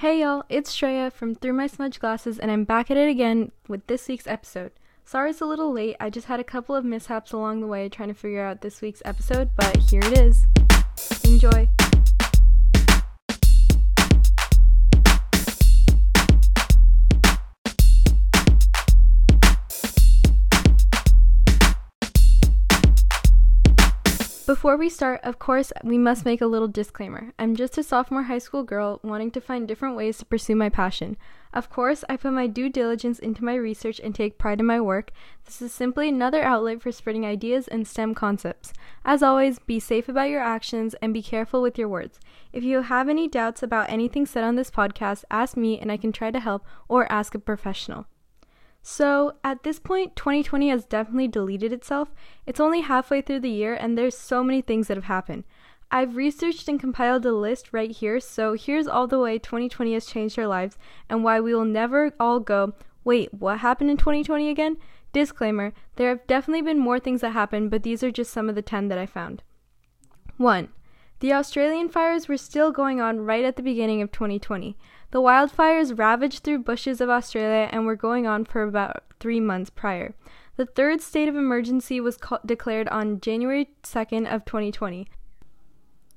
Hey y'all, it's Shreya from Through My Smudge Glasses, and I'm back at it again with this week's episode. Sorry it's a little late, I just had a couple of mishaps along the way trying to figure out this week's episode, but here it is. Enjoy. Before we start, of course, we must make a little disclaimer. I'm just a sophomore high school girl wanting to find different ways to pursue my passion. Of course, I put my due diligence into my research and take pride in my work. This is simply another outlet for spreading ideas and STEM concepts. As always, be safe about your actions and be careful with your words. If you have any doubts about anything said on this podcast, ask me and I can try to help or ask a professional. So, at this point, 2020 has definitely deleted itself. It's only halfway through the year, and there's so many things that have happened. I've researched and compiled a list right here, so here's all the way 2020 has changed our lives and why we will never all go, wait, what happened in 2020 again? Disclaimer there have definitely been more things that happened, but these are just some of the 10 that I found. 1. The Australian fires were still going on right at the beginning of 2020. The wildfires ravaged through bushes of Australia and were going on for about three months prior. The third state of emergency was co- declared on January 2nd of 2020.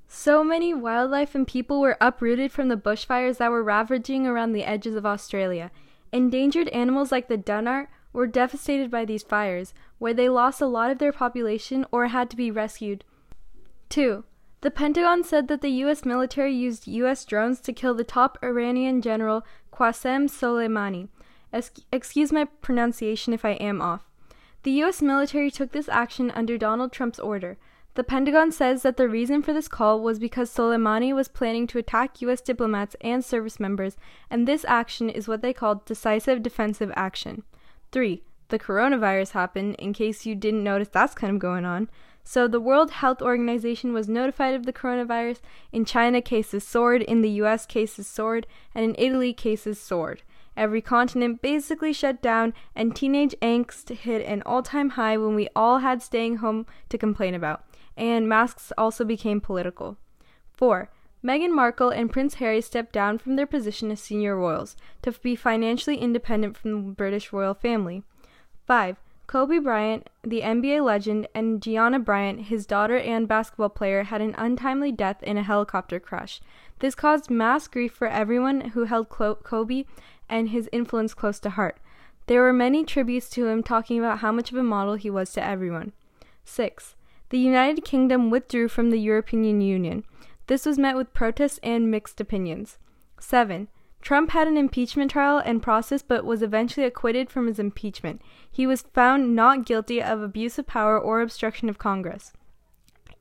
So many wildlife and people were uprooted from the bushfires that were ravaging around the edges of Australia. Endangered animals like the dunnart were devastated by these fires, where they lost a lot of their population or had to be rescued. 2. The Pentagon said that the U.S. military used U.S. drones to kill the top Iranian general Qasem Soleimani. Es- excuse my pronunciation if I am off. The U.S. military took this action under Donald Trump's order. The Pentagon says that the reason for this call was because Soleimani was planning to attack U.S. diplomats and service members, and this action is what they called decisive defensive action. 3. The coronavirus happened, in case you didn't notice that's kind of going on. So the World Health Organization was notified of the coronavirus. In China, cases soared. In the US, cases soared. And in Italy, cases soared. Every continent basically shut down, and teenage angst hit an all time high when we all had staying home to complain about. And masks also became political. 4. Meghan Markle and Prince Harry stepped down from their position as senior royals to be financially independent from the British royal family. 5. Kobe Bryant, the NBA legend, and Gianna Bryant, his daughter and basketball player, had an untimely death in a helicopter crash. This caused mass grief for everyone who held Kobe and his influence close to heart. There were many tributes to him talking about how much of a model he was to everyone. 6. The United Kingdom withdrew from the European Union. This was met with protests and mixed opinions. 7. Trump had an impeachment trial and process but was eventually acquitted from his impeachment. He was found not guilty of abuse of power or obstruction of Congress.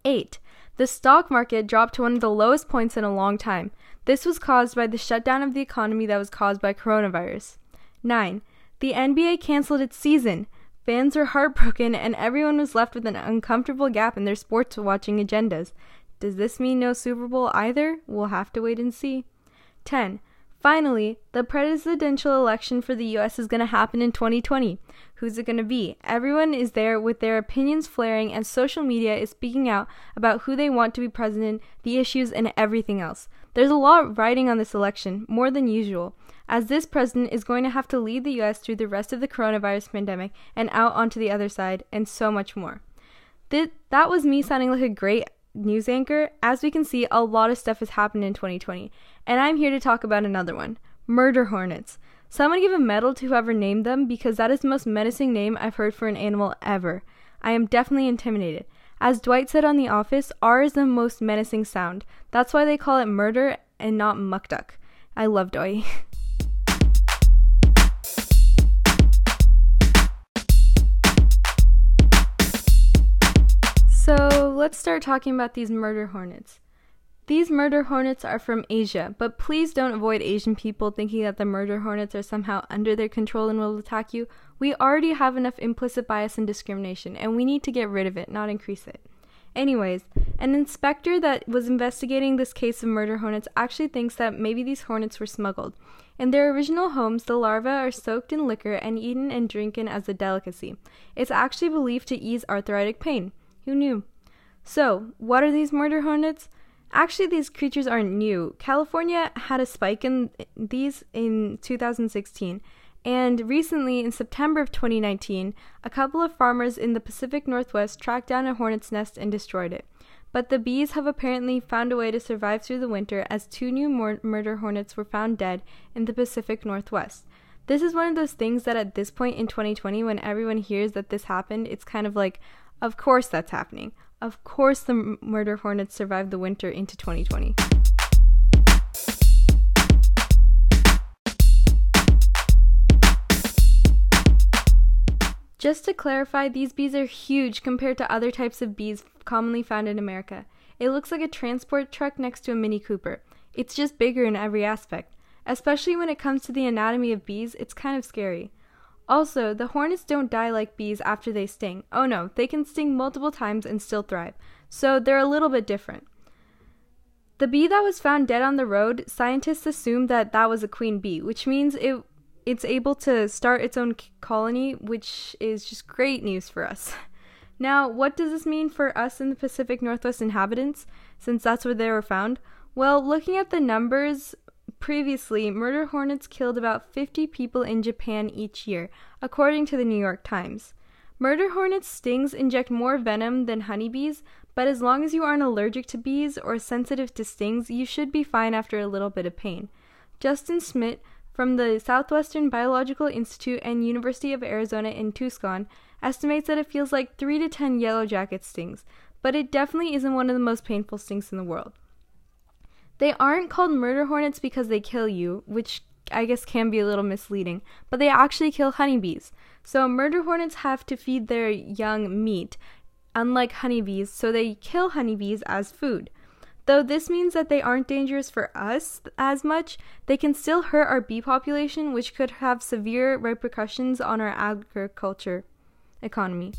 8. The stock market dropped to one of the lowest points in a long time. This was caused by the shutdown of the economy that was caused by coronavirus. 9. The NBA canceled its season. Fans were heartbroken and everyone was left with an uncomfortable gap in their sports watching agendas. Does this mean no Super Bowl either? We'll have to wait and see. 10. Finally, the presidential election for the US is going to happen in 2020. Who's it going to be? Everyone is there with their opinions flaring, and social media is speaking out about who they want to be president, the issues, and everything else. There's a lot riding on this election, more than usual, as this president is going to have to lead the US through the rest of the coronavirus pandemic and out onto the other side, and so much more. That, that was me sounding like a great news anchor, as we can see, a lot of stuff has happened in 2020, and I'm here to talk about another one murder hornets. Someone give a medal to whoever named them because that is the most menacing name I've heard for an animal ever. I am definitely intimidated. As Dwight said on The Office, R is the most menacing sound. That's why they call it murder and not muckduck. I love Dwight. let's start talking about these murder hornets. These murder hornets are from Asia, but please don't avoid Asian people thinking that the murder hornets are somehow under their control and will attack you. We already have enough implicit bias and discrimination, and we need to get rid of it, not increase it. Anyways, an inspector that was investigating this case of murder hornets actually thinks that maybe these hornets were smuggled. In their original homes, the larvae are soaked in liquor and eaten and drinking as a delicacy. It's actually believed to ease arthritic pain. Who knew? So, what are these murder hornets? Actually, these creatures aren't new. California had a spike in these in 2016, and recently, in September of 2019, a couple of farmers in the Pacific Northwest tracked down a hornet's nest and destroyed it. But the bees have apparently found a way to survive through the winter as two new mur- murder hornets were found dead in the Pacific Northwest. This is one of those things that at this point in 2020, when everyone hears that this happened, it's kind of like, of course that's happening. Of course the murder hornets survived the winter into 2020. Just to clarify, these bees are huge compared to other types of bees commonly found in America. It looks like a transport truck next to a Mini Cooper. It's just bigger in every aspect. Especially when it comes to the anatomy of bees, it's kind of scary. Also, the hornets don't die like bees after they sting. Oh no, they can sting multiple times and still thrive. So they're a little bit different. The bee that was found dead on the road, scientists assumed that that was a queen bee, which means it it's able to start its own colony, which is just great news for us. Now, what does this mean for us in the Pacific Northwest inhabitants, since that's where they were found? Well, looking at the numbers, previously, murder hornets killed about 50 people in Japan each year, according to the New York Times. Murder hornets' stings inject more venom than honeybees, but as long as you aren't allergic to bees or sensitive to stings, you should be fine after a little bit of pain. Justin Schmidt, from the Southwestern Biological Institute and University of Arizona in Tucson estimates that it feels like 3 to 10 yellow jacket stings, but it definitely isn't one of the most painful stings in the world. They aren't called murder hornets because they kill you, which I guess can be a little misleading, but they actually kill honeybees. So murder hornets have to feed their young meat, unlike honeybees, so they kill honeybees as food. Though this means that they aren't dangerous for us as much, they can still hurt our bee population, which could have severe repercussions on our agriculture economy.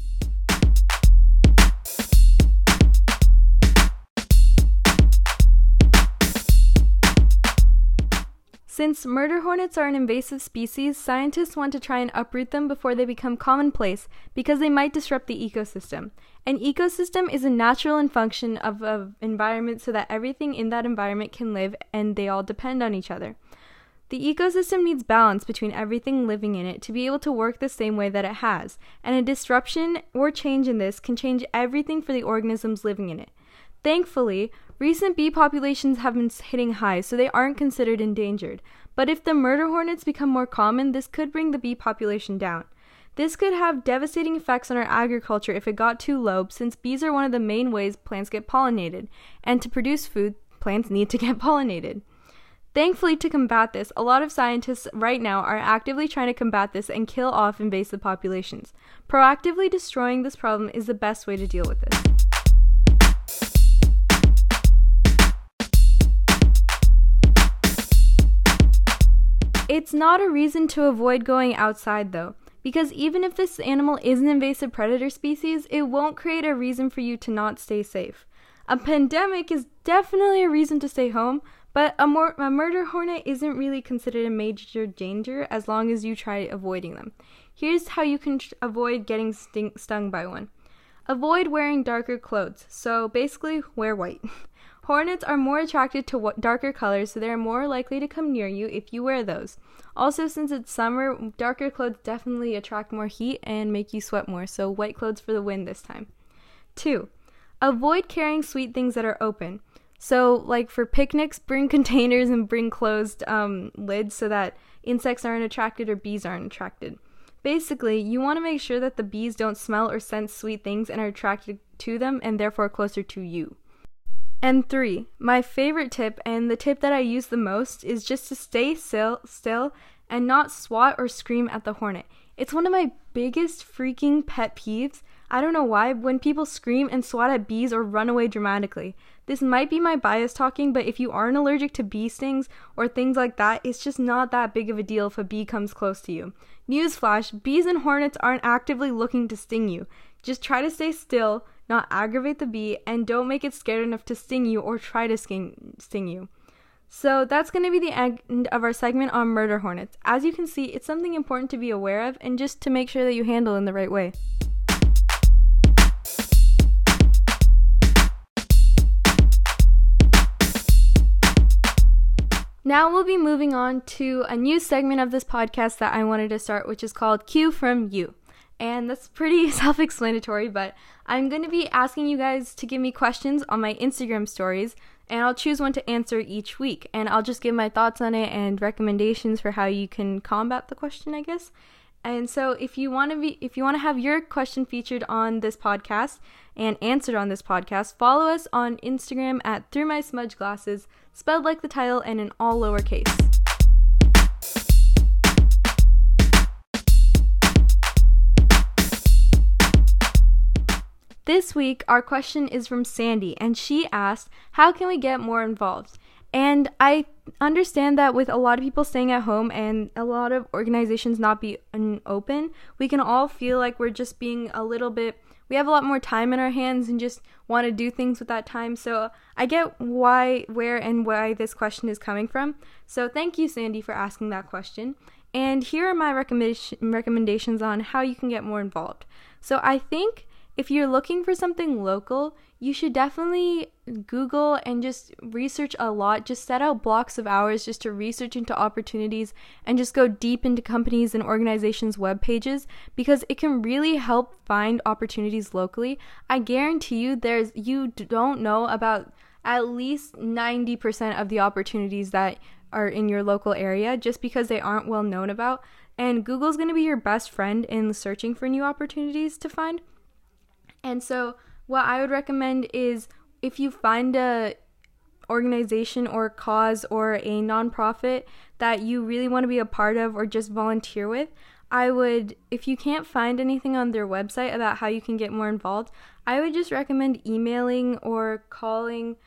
Since murder hornets are an invasive species, scientists want to try and uproot them before they become commonplace because they might disrupt the ecosystem. An ecosystem is a natural and function of an environment so that everything in that environment can live and they all depend on each other. The ecosystem needs balance between everything living in it to be able to work the same way that it has, and a disruption or change in this can change everything for the organisms living in it. Thankfully, recent bee populations have been hitting high, so they aren't considered endangered. But if the murder hornets become more common, this could bring the bee population down. This could have devastating effects on our agriculture if it got too low, since bees are one of the main ways plants get pollinated, and to produce food, plants need to get pollinated. Thankfully, to combat this, a lot of scientists right now are actively trying to combat this and kill off invasive populations. Proactively destroying this problem is the best way to deal with this. It's not a reason to avoid going outside, though, because even if this animal is an invasive predator species, it won't create a reason for you to not stay safe. A pandemic is definitely a reason to stay home, but a, mor- a murder hornet isn't really considered a major danger as long as you try avoiding them. Here's how you can tr- avoid getting stung by one. Avoid wearing darker clothes, so basically, wear white. Hornets are more attracted to darker colors, so they are more likely to come near you if you wear those. Also, since it's summer, darker clothes definitely attract more heat and make you sweat more, so white clothes for the win this time. 2. Avoid carrying sweet things that are open. So, like for picnics, bring containers and bring closed um, lids so that insects aren't attracted or bees aren't attracted. Basically, you want to make sure that the bees don't smell or sense sweet things and are attracted to them and therefore closer to you. And three, my favorite tip and the tip that I use the most is just to stay still, still and not swat or scream at the hornet. It's one of my biggest freaking pet peeves. I don't know why, when people scream and swat at bees or run away dramatically. This might be my bias talking, but if you aren't allergic to bee stings or things like that, it's just not that big of a deal if a bee comes close to you. Newsflash bees and hornets aren't actively looking to sting you. Just try to stay still, not aggravate the bee, and don't make it scared enough to sting you or try to sting, sting you. So that's going to be the end of our segment on murder hornets. As you can see, it's something important to be aware of and just to make sure that you handle in the right way. Now we'll be moving on to a new segment of this podcast that I wanted to start, which is called Q from You. And that's pretty self explanatory, but I'm going to be asking you guys to give me questions on my Instagram stories, and I'll choose one to answer each week. And I'll just give my thoughts on it and recommendations for how you can combat the question, I guess. And so if you want to be if you want to have your question featured on this podcast and answered on this podcast, follow us on Instagram at Through My Smudge Glasses, spelled like the title and in all lowercase. This week, our question is from Sandy, and she asked, How can we get more involved? And I understand that with a lot of people staying at home and a lot of organizations not being open, we can all feel like we're just being a little bit we have a lot more time in our hands and just want to do things with that time. So I get why, where, and why this question is coming from. So thank you, Sandy, for asking that question. And here are my recommendation, recommendations on how you can get more involved. So I think if you're looking for something local, you should definitely Google and just research a lot. Just set out blocks of hours just to research into opportunities and just go deep into companies and organizations' web pages because it can really help find opportunities locally. I guarantee you there's you don't know about at least 90% of the opportunities that are in your local area just because they aren't well known about. And Google's going to be your best friend in searching for new opportunities to find. And so, what I would recommend is if you find a organization or cause or a nonprofit that you really want to be a part of or just volunteer with, I would, if you can't find anything on their website about how you can get more involved, I would just recommend emailing or calling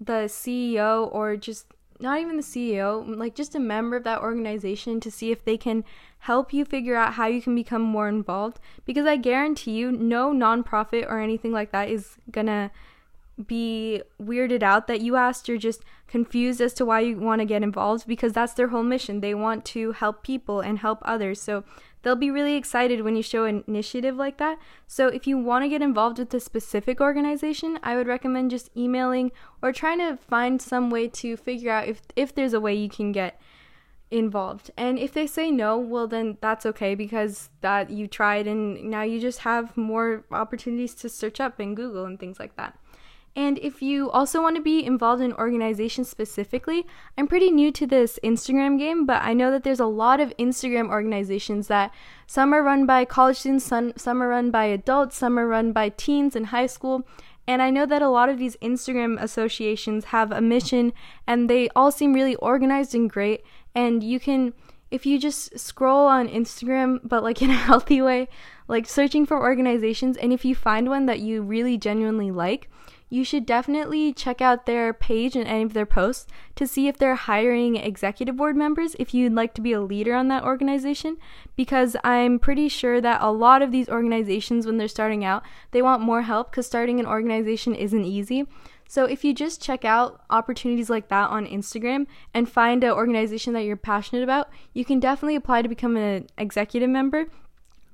the CEO or just not even the CEO, like just a member of that organization to see if they can help you figure out how you can become more involved. Because I guarantee you, no nonprofit or anything like that is gonna be weirded out that you asked. You're just confused as to why you want to get involved because that's their whole mission. They want to help people and help others. So they'll be really excited when you show an initiative like that. So if you want to get involved with a specific organization, I would recommend just emailing or trying to find some way to figure out if if there's a way you can get involved. And if they say no, well then that's okay because that you tried and now you just have more opportunities to search up in Google and things like that. And if you also want to be involved in organizations specifically, I'm pretty new to this Instagram game, but I know that there's a lot of Instagram organizations that some are run by college students, some, some are run by adults, some are run by teens in high school. And I know that a lot of these Instagram associations have a mission and they all seem really organized and great. And you can, if you just scroll on Instagram, but like in a healthy way, like searching for organizations, and if you find one that you really genuinely like, you should definitely check out their page and any of their posts to see if they're hiring executive board members if you'd like to be a leader on that organization because I'm pretty sure that a lot of these organizations when they're starting out, they want more help cuz starting an organization isn't easy. So if you just check out opportunities like that on Instagram and find an organization that you're passionate about, you can definitely apply to become an executive member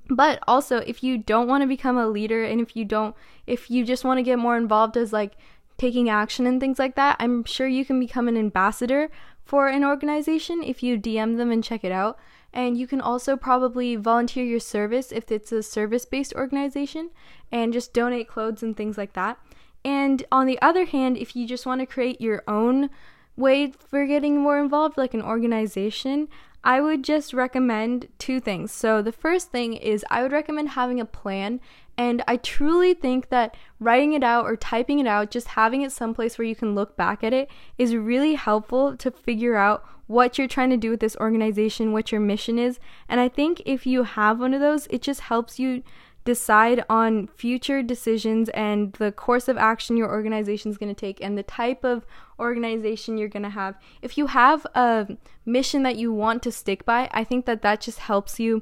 but also, if you don't want to become a leader and if you don't, if you just want to get more involved as like taking action and things like that, I'm sure you can become an ambassador for an organization if you DM them and check it out. And you can also probably volunteer your service if it's a service based organization and just donate clothes and things like that. And on the other hand, if you just want to create your own way for getting more involved, like an organization, I would just recommend two things. So, the first thing is I would recommend having a plan. And I truly think that writing it out or typing it out, just having it someplace where you can look back at it, is really helpful to figure out what you're trying to do with this organization, what your mission is. And I think if you have one of those, it just helps you decide on future decisions and the course of action your organization is going to take and the type of organization you're going to have. If you have a mission that you want to stick by, I think that that just helps you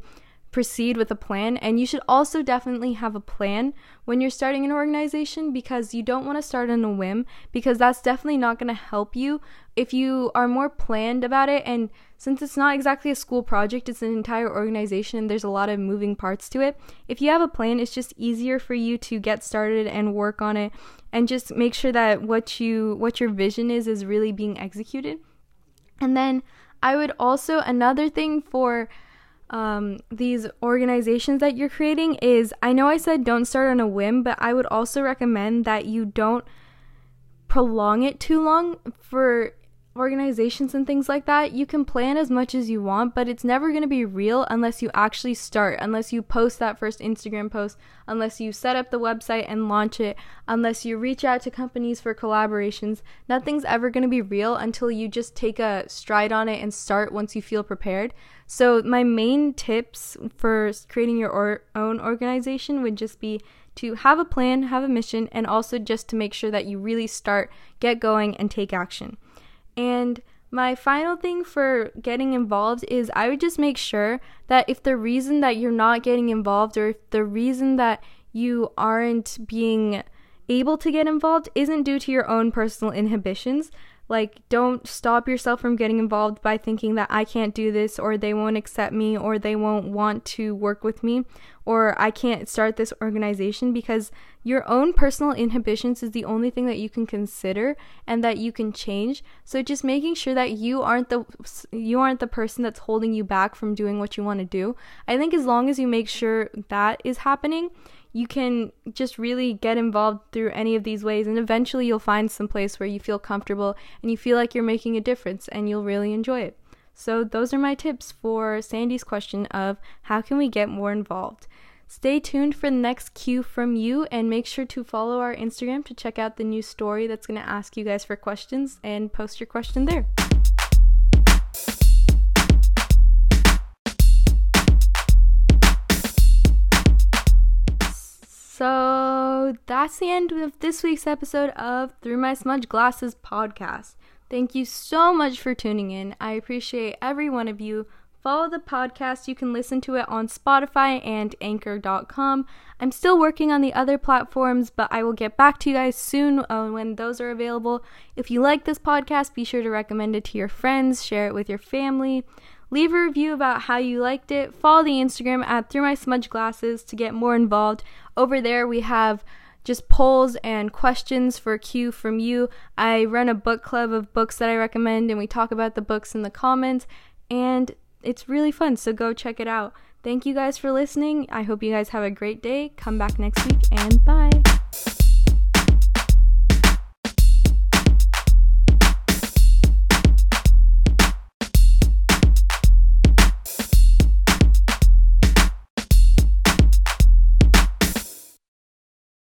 proceed with a plan. And you should also definitely have a plan when you're starting an organization because you don't want to start on a whim because that's definitely not going to help you. If you are more planned about it, and since it's not exactly a school project, it's an entire organization and there's a lot of moving parts to it. If you have a plan, it's just easier for you to get started and work on it and just make sure that what you what your vision is is really being executed. And then I would also, another thing for um, these organizations that you're creating is I know I said don't start on a whim, but I would also recommend that you don't prolong it too long for organizations and things like that, you can plan as much as you want, but it's never going to be real unless you actually start, unless you post that first Instagram post, unless you set up the website and launch it, unless you reach out to companies for collaborations. Nothing's ever going to be real until you just take a stride on it and start once you feel prepared. So, my main tips for creating your or- own organization would just be to have a plan, have a mission, and also just to make sure that you really start, get going, and take action. And my final thing for getting involved is I would just make sure that if the reason that you're not getting involved or if the reason that you aren't being able to get involved isn't due to your own personal inhibitions, like, don't stop yourself from getting involved by thinking that I can't do this, or they won't accept me, or they won't want to work with me, or I can't start this organization because your own personal inhibitions is the only thing that you can consider and that you can change. So just making sure that you aren't the you aren't the person that's holding you back from doing what you want to do. I think as long as you make sure that is happening, you can just really get involved through any of these ways and eventually you'll find some place where you feel comfortable and you feel like you're making a difference and you'll really enjoy it. So those are my tips for Sandy's question of how can we get more involved. Stay tuned for the next Q from you and make sure to follow our Instagram to check out the new story that's going to ask you guys for questions and post your question there. That's the end of this week's episode of Through My Smudge Glasses podcast. Thank you so much for tuning in. I appreciate every one of you. Follow the podcast. You can listen to it on Spotify and anchor.com. I'm still working on the other platforms, but I will get back to you guys soon uh, when those are available. If you like this podcast, be sure to recommend it to your friends, share it with your family. Leave a review about how you liked it. Follow the Instagram at Through My Smudge Glasses to get more involved. Over there, we have just polls and questions for Q from you. I run a book club of books that I recommend, and we talk about the books in the comments, and it's really fun. So go check it out. Thank you guys for listening. I hope you guys have a great day. Come back next week, and bye.